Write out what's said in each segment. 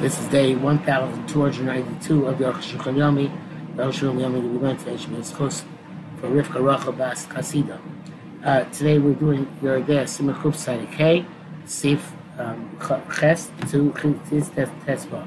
This is day 1292 of the. The Shulchan Yomi we today is close for Rivka Rachel Bas Kasida. Uh, today we're doing your there Simon Side K, Sif um, Ches to test book.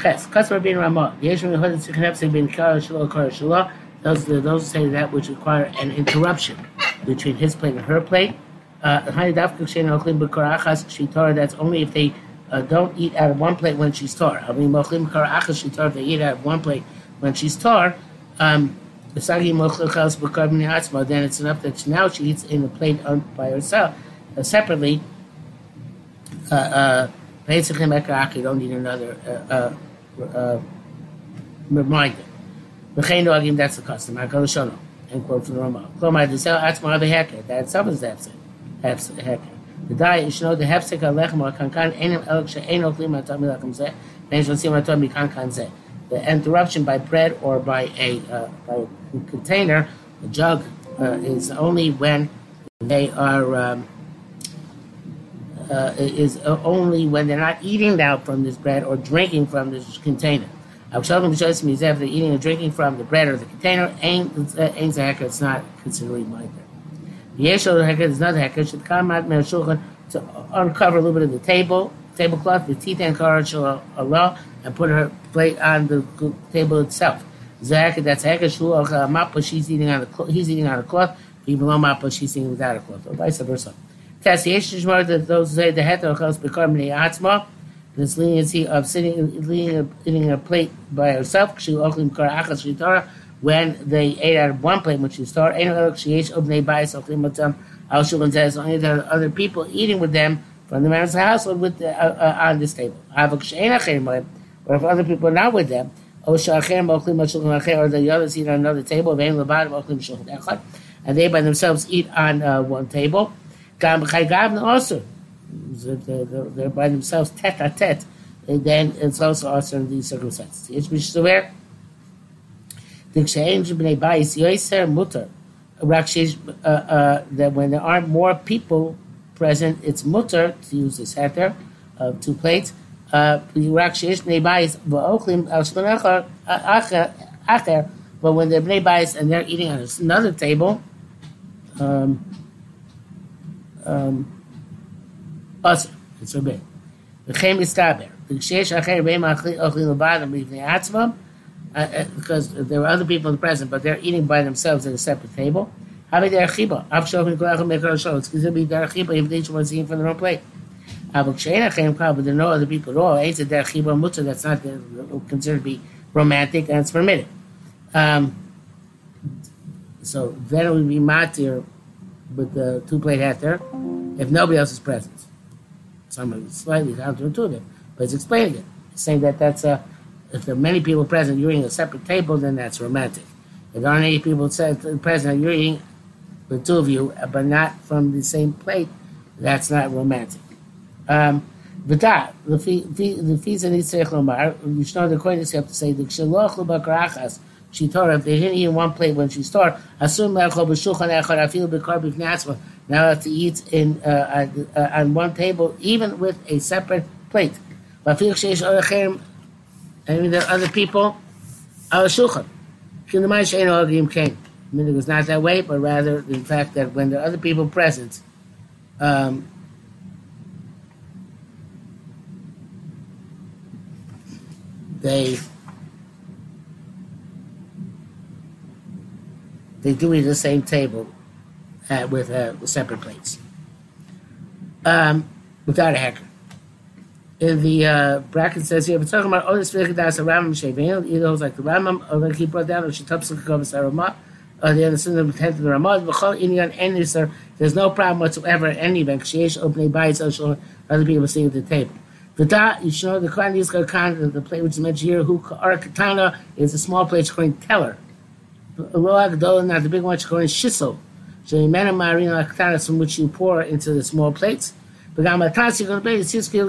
Ches, Kasper bin Ramah. Yesh min Hodet Sichen Hepsek bin Kara Shalom Kara Shalom. Those those say that which require an interruption between his plate and her plate. Uh, that's only if they uh, don't eat out of one plate when she's tar. I mean, mochlim karachas shitar, if they eat out of one plate when she's tar, um, then it's enough that now she eats in a plate by herself, uh, separately. Uh, uh, you don't need another uh, uh, uh, reminder. That's the custom. I go to Shono. End quote from the Rama. That itself is the hecker. The hefsek alechem or kankan enim elok she'en oklim atam milachem zeh ben shosim atam mikankan zeh. The interruption by bread or by a, uh, by a container, a jug, uh, is only when they are um, uh, is only when they're not eating now from this bread or drinking from this container. Avshalom shows me if they're eating or drinking from the bread or the container, ain't ain't it's not considered like that. Yesh there's another hecker, should come out shulchan to uncover a little bit of the table, tablecloth, the teeth and courage Allah, and put her plate on the table itself. Zach, that's hecker shul mappa, she's eating on the he's eating on a cloth, even below mappa, she's eating without a cloth, or vice versa. Test yesh that those say the heter chos become atzma, this leniency of sitting eating, a plate by herself, she ochlim kar achas shitara when they ate out of one plate. Al Shulchan says only there are other people eating with them from the man's household with the, uh, uh, on this table. Or if other people are not with them, or the others eat on another table, and they by themselves eat on uh, one table. Also, they're by themselves tete a tete, and then it's also also in these circumstances. It's aware mutter. Uh, uh, that when there aren't more people present, it's mutter to use this heter of two plates. Uh, but when they're bnei bayis and they're eating on another table, um, um, also, it's forbidden. The chem is taber. The kshesh acher beim achli lebadim b'ifnei atzvam, uh, uh, because there were other people present, but they're eating by themselves at a separate table. It's going to be their chiba if each one's eating from their own plate. But there are no other people at all. It's a their chiba mutter that's not considered to be romantic and it's permitted. Um, so then it would be matir with the two plate heter if nobody else is present. Some slightly counterintuitive, but it's explaining it. Saying that that's a if there are many people present, you're eating a separate table, then that's romantic. If there aren't any people present, you're eating the two of you, but not from the same plate, that's not romantic. Um, but that, the fees and Yitzhak Lomar, you should know the coiners you have to say, the Kshalach Lubakrachas, she told if they didn't eat in one plate when she started, assume Lechol B'Shulchan Echad Afil B'Kar B'Fnatzma, now have to eat in, uh, uh, on one table, even with a separate plate. V'afil Sheish Orachem and there are other people, al shulchan. came. I mean, it was not that way, but rather the fact that when there are other people present, um, they they do eat the same table uh, with uh, separate plates um, without a hecker the uh, bracket says here, we're talking about all this Otis Vikadas a Ramam Shevin, either it was like the Ramam, or like he brought down, or Shetapsik Kovas Arama, or the other of the of the Ramad, Vachal Inyan Enisar, there's no problem whatsoever in any event, Sheesh Obnei Bayit Social, other people sitting at the table. V'da, you should know the Quran is Khan, the plate which is mentioned here, who are Katana is a small plate according teller. Loa Gdola, not the big one, according Shissel. So you Shemena Marina Katana, from which you pour into the small plates. וגם הטרסיק הרבה הציץ כאילו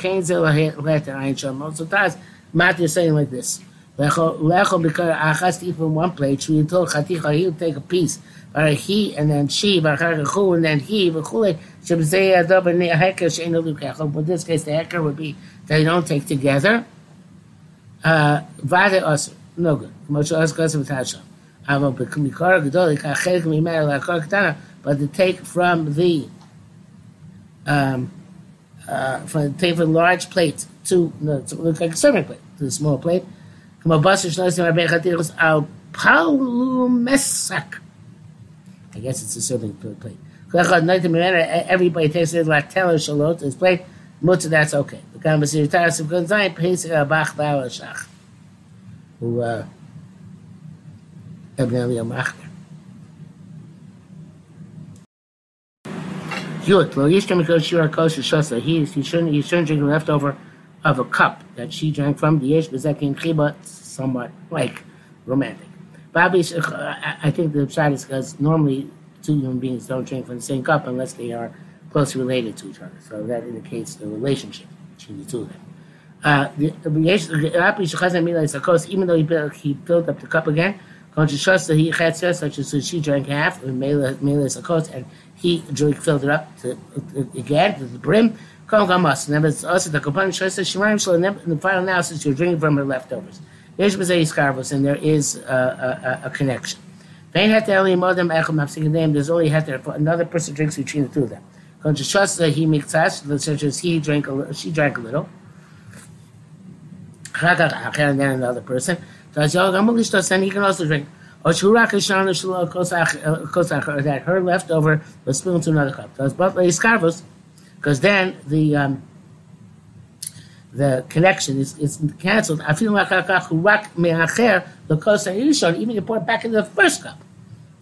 כן זה letter עין שם. So that's Matthew saying like this. לכו בקר אחס eat from one plate, שהוא יטול חתיך, he would take a piece. הרי he and then she, ואחר כך הוא and then he וכולי, שבזה הדוב ההקר שאינו לוקח. But in this case the hecker would be they don't take together. ועד האוסר, נוגה, כמו שאוסר כוסר ותעד שם. אבל במקור הגדול, ייקח חלק ממנו לעקור קטנה, but to take from the um, uh, from take from large plate to, no, to look like a serving plate to the small plate. Come a bus al palumesak. I guess it's a serving plate. Everybody takes it like teller shalot his plate. Mutter, that's okay. The conversation taras of Gonzayin pays a bach shach. Who uh machmer. Yud, lo because shira kosher shasa. He he shouldn't he shouldn't drink the leftover of a cup that she drank from the yesh bezekin chiba, somewhat like romantic. Bobby, I think the side is because normally two human beings don't drink from the same cup unless they are closely related to each other. So that indicates the relationship between the two of them. Uh, the, even though he built, he filled up the cup again, he such as she drank half, and and he drank, filled it up to, again to the brim. And it's also the in the final analysis, you're drinking from her leftovers. There's and there is a, a, a connection. There's only heter for another person drinks between the two of them. he makes such as he drank a, little, she drank a little. And then another person. And he can also drink. That her leftover was spilled into another cup. Because then the um, the connection is, is cancelled. I feel like even you pour it back into the first cup.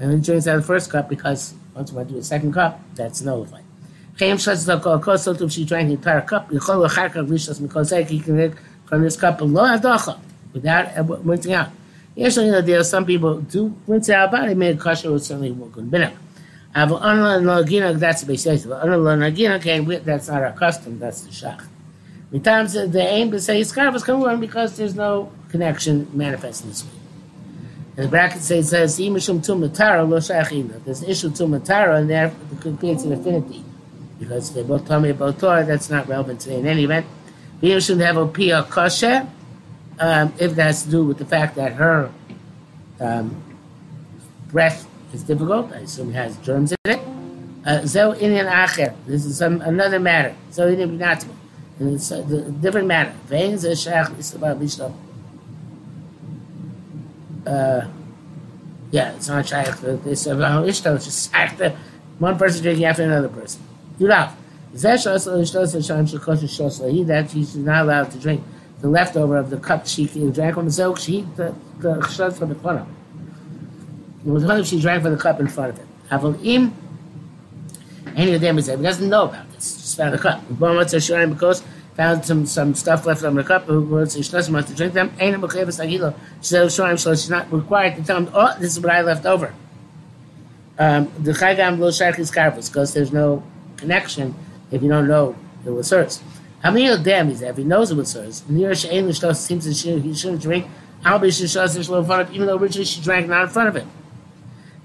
And then drinks out of the first cup because once we do the second cup, that's nullified. She drank the entire cup. From this cup without rinsing out. Know, there are some people do rinse out, but they made a kosher with certainly more good binah. But unla that's the basis. Unla that's not our custom. That's the shach. Sometimes uh, the aim to say scarf come on because there's no connection manifest in this way. The bracket says says imishum tumatara lo shachina. There's an issue tumatara, and there creates an affinity because they both tell me about Torah. That's not relevant today in any event. Imishum have a pia kosher. Um, if that has to do with the fact that her um, breath is difficult, I assume it has germs in it. Uh, Zel inyan acher. This is some another matter. So inyan binatma. And it's a different matter. Veins is shach is about lishlam. Uh, yeah, it's not shaykh. It's about ishtal. It's just shaykh. One person drinking after another person. Yulav. That she is not allowed to drink the leftover of the cup she drank from the zilk. She the the chshad from the of. It was if she drank from the cup in front of it. Avolim. Any of them is He doesn't know about this. Just found the cup. Because found some, some stuff left on the cup. She doesn't to drink them. She said, so she's not required to tell him, oh, this is what I left over. Um, the Chagam lo shaykh is carvus because there's no connection if you don't know it was hers. How many of them is he knows was hers, near Shein Lishtos seems that he shouldn't drink. I'll be Shishos in front of even though originally she drank not in front of him.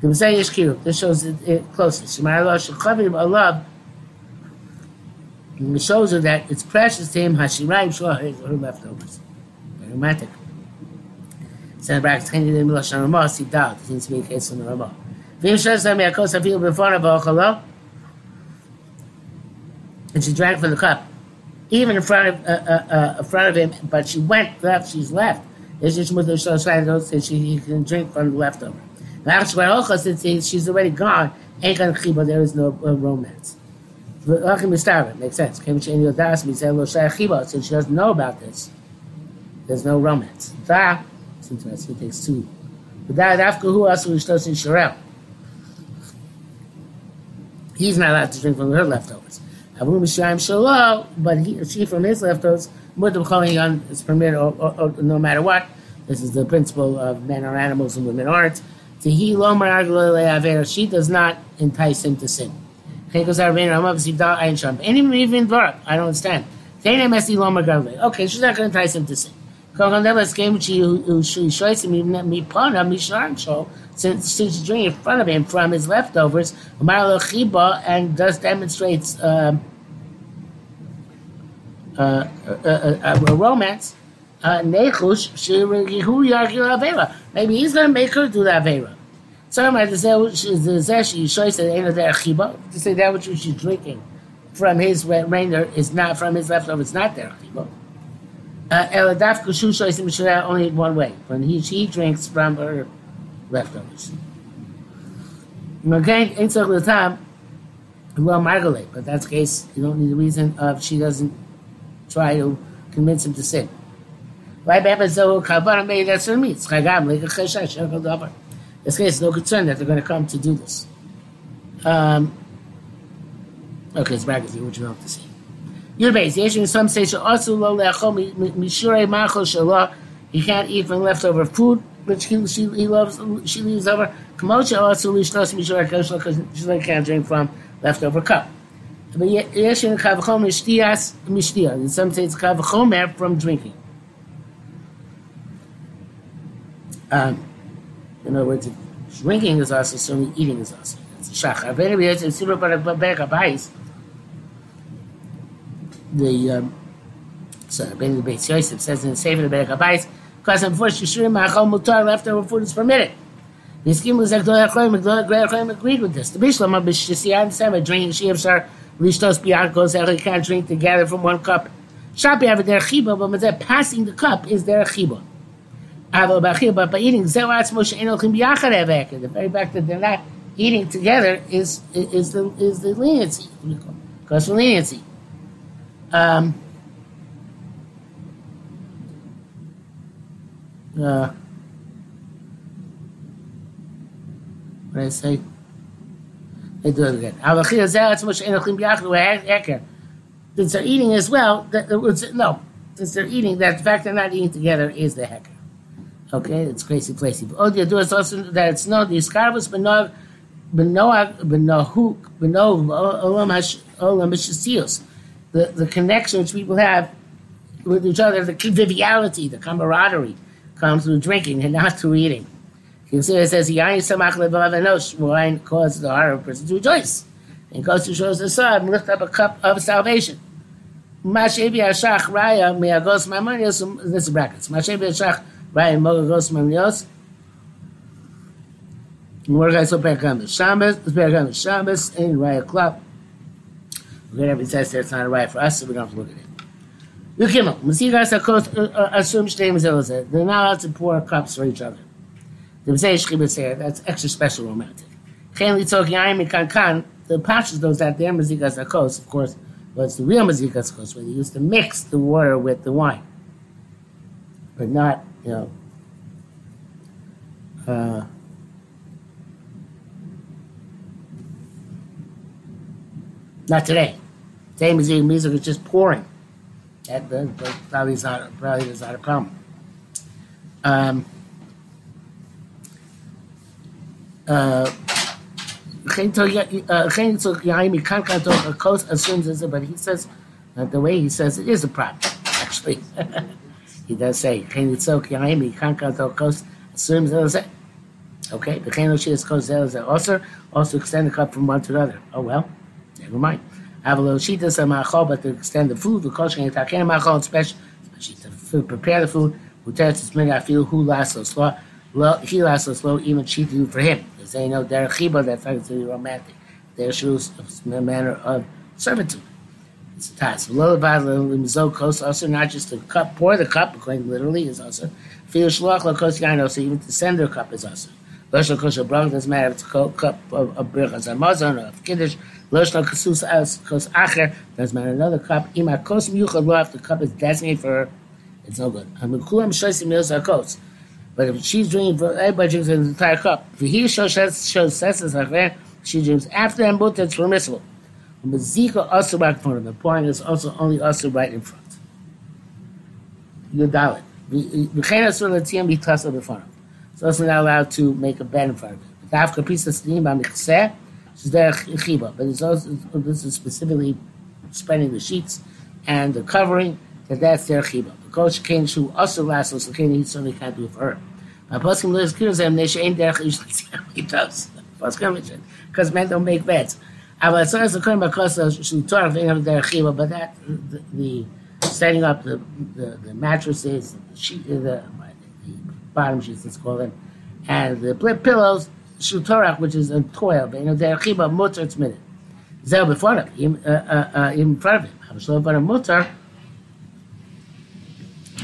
The Messiah Yishkiru, this shows it, it closely. Shemar Allah Shekhavim Allah it shows her that it's precious to him, Hashirayim Shua, her leftovers. Very romantic. Send brackets, Henry the Milosh Ramah, doubt. It seems to be a case on the Ramah. Vim Shas Lam Yakos Afil Before of Ochalo. And she drank from the cup. Even in front of, uh, uh, uh, in front of him, but she went left, she's left. It's just with the Shas that she can drink from the leftover. Now, since she's already gone, ain't gonna chiba, there is no uh, romance. Makes sense. Since she doesn't know about this, there's no romance. That, it's interesting, it takes two. But that after who else was in Sharel? He's not allowed to drink from her leftovers. Abu Mishayim Shalom, but he, she from his leftovers, Mudim Cholion is permitted or, or, or, no matter what. This is the principle of men are animals and women aren't. She does not entice him to sin. Okay, I don't understand. Okay, she's not going to entice him to sin. Kogan came to she shows him me pana so since since drinking in front of him from his leftovers, Marlo Chiba and thus demonstrates um, uh, a, a, a, romance. Nechush shehu yargil avera. Maybe he's going to make her do the avera. Some might say the she shows that ain't there chiba to say that which she's drinking from his remainder is not from his leftovers, not there chiba. Eladaf kushu shoysim only one way when he she drinks from her leftovers. Again, in the time, well, margolate, but that's the case. You don't need a reason of she doesn't try to convince him to sin. This case, no concern that they're going to come to do this. Um, okay, it's brackets here, what you have to see. Yurbez, Yeshu, some say, also lo le'achol he can't eat from leftover food, which he, she, he loves, she leaves over. Kamosha also lishnos mishure kosher, because she can't drink from leftover cup. But Yeshu kavachomer shtias mishtia, in some say it's from drinking. Um, in other words, drinking is also, so eating is also. It's a shachar. The um, so Ben Beis Yosef says in the Sefer Bedek Habayis, because unfortunately Shurim Machal Mutar leftover food is permitted. The scheme was like Gdol Achroim, Gdol Achroim agreed with this. The Bishlam of Bishisiyan Sema drinking Shiv Shar Rishtos Biankos, they can't drink together from one cup. Shapi have their chiba, but they're passing the cup is their chiba. But by eating Zeratz Moshe Enochim Yachar the very fact that they're not eating together is is the is the leniency. Because for leniency. Um, uh, what did I say? They do it again. Since they're eating as well, that, no, since they're eating, that the fact they're not eating together is the hecker. Okay, it's crazy, crazy. But all you do is also that it's no the iskarvus benog benoag benohuk benov olam mishasios the, the connection which people have with each other, the conviviality, the camaraderie, comes through drinking and not through eating. Consider it says, Yain samach levav wine causes the heart of a person to rejoice. And goes to shows the sun, lift up a cup of salvation. Mashevi ashach raya meagos mamonios, this is brackets. Mashevi ashach raya meagos mamonios. Mordechai so Perkam Shabbos, Shabbos, in Raya Club. Whatever it says there, it's not right for us, so we don't have to look at it. Yukimel, Masigas assume Shteim Zelazeh. They're not allowed to pour cups for each other. That's extra special romantic. Chen Litzok Yaim Kankan, the Pashas knows that their Mazikas Akos, of course, was the real Mazikas Akos, where they used to mix the water with the wine. But not, you know, uh, not today. Same as eating music is just pouring. That, that, that probably is not probably is not a problem. Um, uh, uh but he says the way he says it is a problem, actually. he does say, assumes. Okay, the also also extend the cup from one to the other. Oh well, never mind. But to extend the food, the kosher and taken machol, especially to prepare the food. Uteretz many I feel who lasts so slow. He lasts so slow, even cheat do for him. They know they're chiba, that's not really romantic. Their shoes a manner of servitude. It's a task. Below the also not just to pour the cup, according literally, is also. Feel shlach lakos yano, so even to send their cup is also. Loshal kosher brach doesn't matter if it's a cup of, of birchas hamazon or of kiddush. Loshal kasus as kos acher doesn't another cup. Ima kos miyuchad lo if the cup is designated for her, it's no good. Hamikulam shoysim meals are kos. But if she's drinking, everybody drinks an entire cup. If he shows shows sesses like she drinks after them both, it's permissible. But Zika also right in front of the pouring is also only also right in front. Yudalit. V'chein asur l'tziyam b'tasa b'fanav. So also not allowed to make a bed in front of it. Dafka pisa slim b'michseh, is there chiba, but it's also this is specifically spreading the sheets and the covering that that's their chiba. Because Coach Kane Shu also last so Kane he certainly can't do it for her. But Poskim lives and they ain't there he does. Because men don't make beds. Aber as long as the current Makosa should talk of their chiva, but that the, the setting up the, the, the mattresses, the, sheet, the bottom sheets, let's call them, and the pillows, shutorach, which is a toil, but you know, their chiba mutter it's minute. Zel before him, uh, uh, uh, in front of him. Havashlo but a mutter,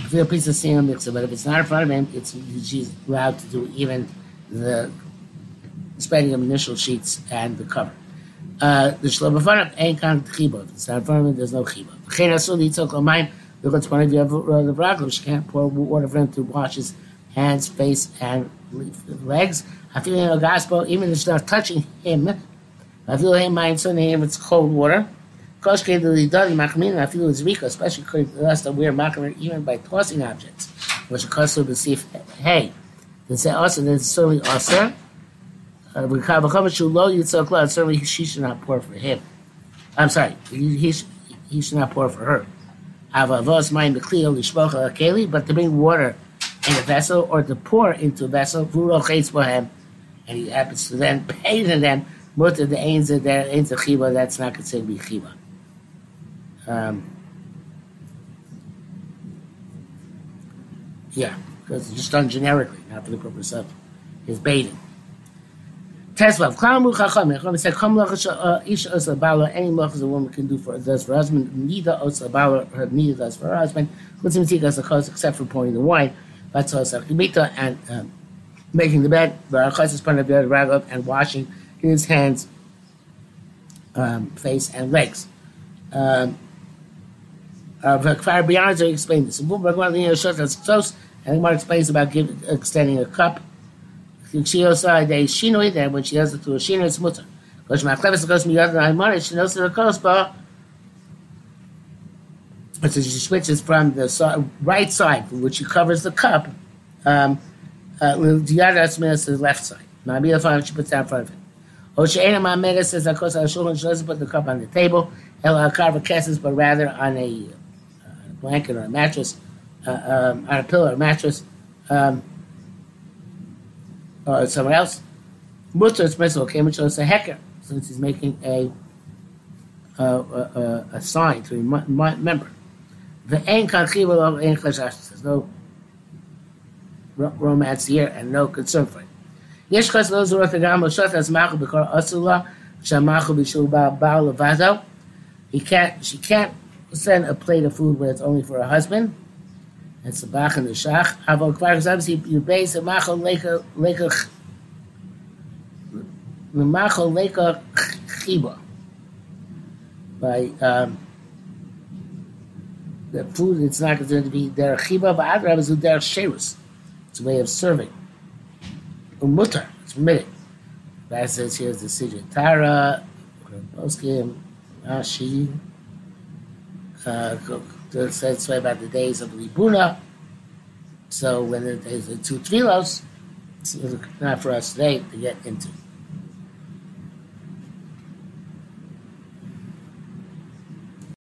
feel piece of single mixer, but if it's not in front of him, it's she's allowed to do even the spreading of initial sheets and the cover. Uh, the shlo b'fanav ain't kan chiba. It's not him, there's no chiba. V'chein asul yitzok l'mayim. Look at one of the raglim. She can't pour water for him to wash his hands, face, and legs. I feel in the gospel, even if it's not touching him. I feel him mind so name it's cold water. Koshke the lidari machmin. I feel it's weak, especially because us that machmin even by tossing objects, which cause to receive hey. Then say also then certainly also. Uh, Lo. Certainly she should not pour for him. I'm sorry, he, he, he should not pour for her. Avavos mind the kliyah lishmocha keli, but to bring water in a vessel or to pour into a vessel, and he happens to then pay to them mutter the ains are there ains chiba. That's not considered to be chiba. Um, yeah, because it's just done generically, not for the purpose of his baiting. Tesvav, Klamu Chacham, Chacham said, Kam Lach Ish Osa Bala, any Lach a woman can do for does for husband, neither Osa Bala, her neither does for her husband, except for pouring the wine, also Kimita, and um, making the bed, Barachos is part of the rag up, and washing his hands, um, face, and legs. Um, uh, Kfar Beyonce explained this. And Gemara explains about giving, extending a cup she also they shinoi then when she does it to a shinoi it's mutter. Because my clevis goes me other than she knows the kospa. And so she switches from the so, right side, which she covers the cup, um, uh, the other to the left side. Be the she puts that in front of him. Osheina Mamega says, of course, she doesn't put the cup on the table, El kesses, but rather on a, uh, blanket or a mattress, uh, um, on a pillow or a mattress. Um, or somewhere else. Mutter special came and shows a hecker, since he's making a a, a, a sign to remember. The ain of chashash. There's no romance here and no concern for it. Yesh chas lo agam l'shot as machu b'kor asula shamachu b'shul ba'al. He can't, she can't send a plate of food when it's only for her husband. And sabach and the shach. Avol kvar chazam yubei samachu leker leker l'machu leker chiba. By, um, the food. It's not going to be their chiba, but rather do their sherus. It's a way of serving. Umutar, it's permitted. That says here's the Sijit Tara, Poskim, Rashi. Uh, to say about the days of Libuna. So when there's the two tvilos, it's not for us today to get into.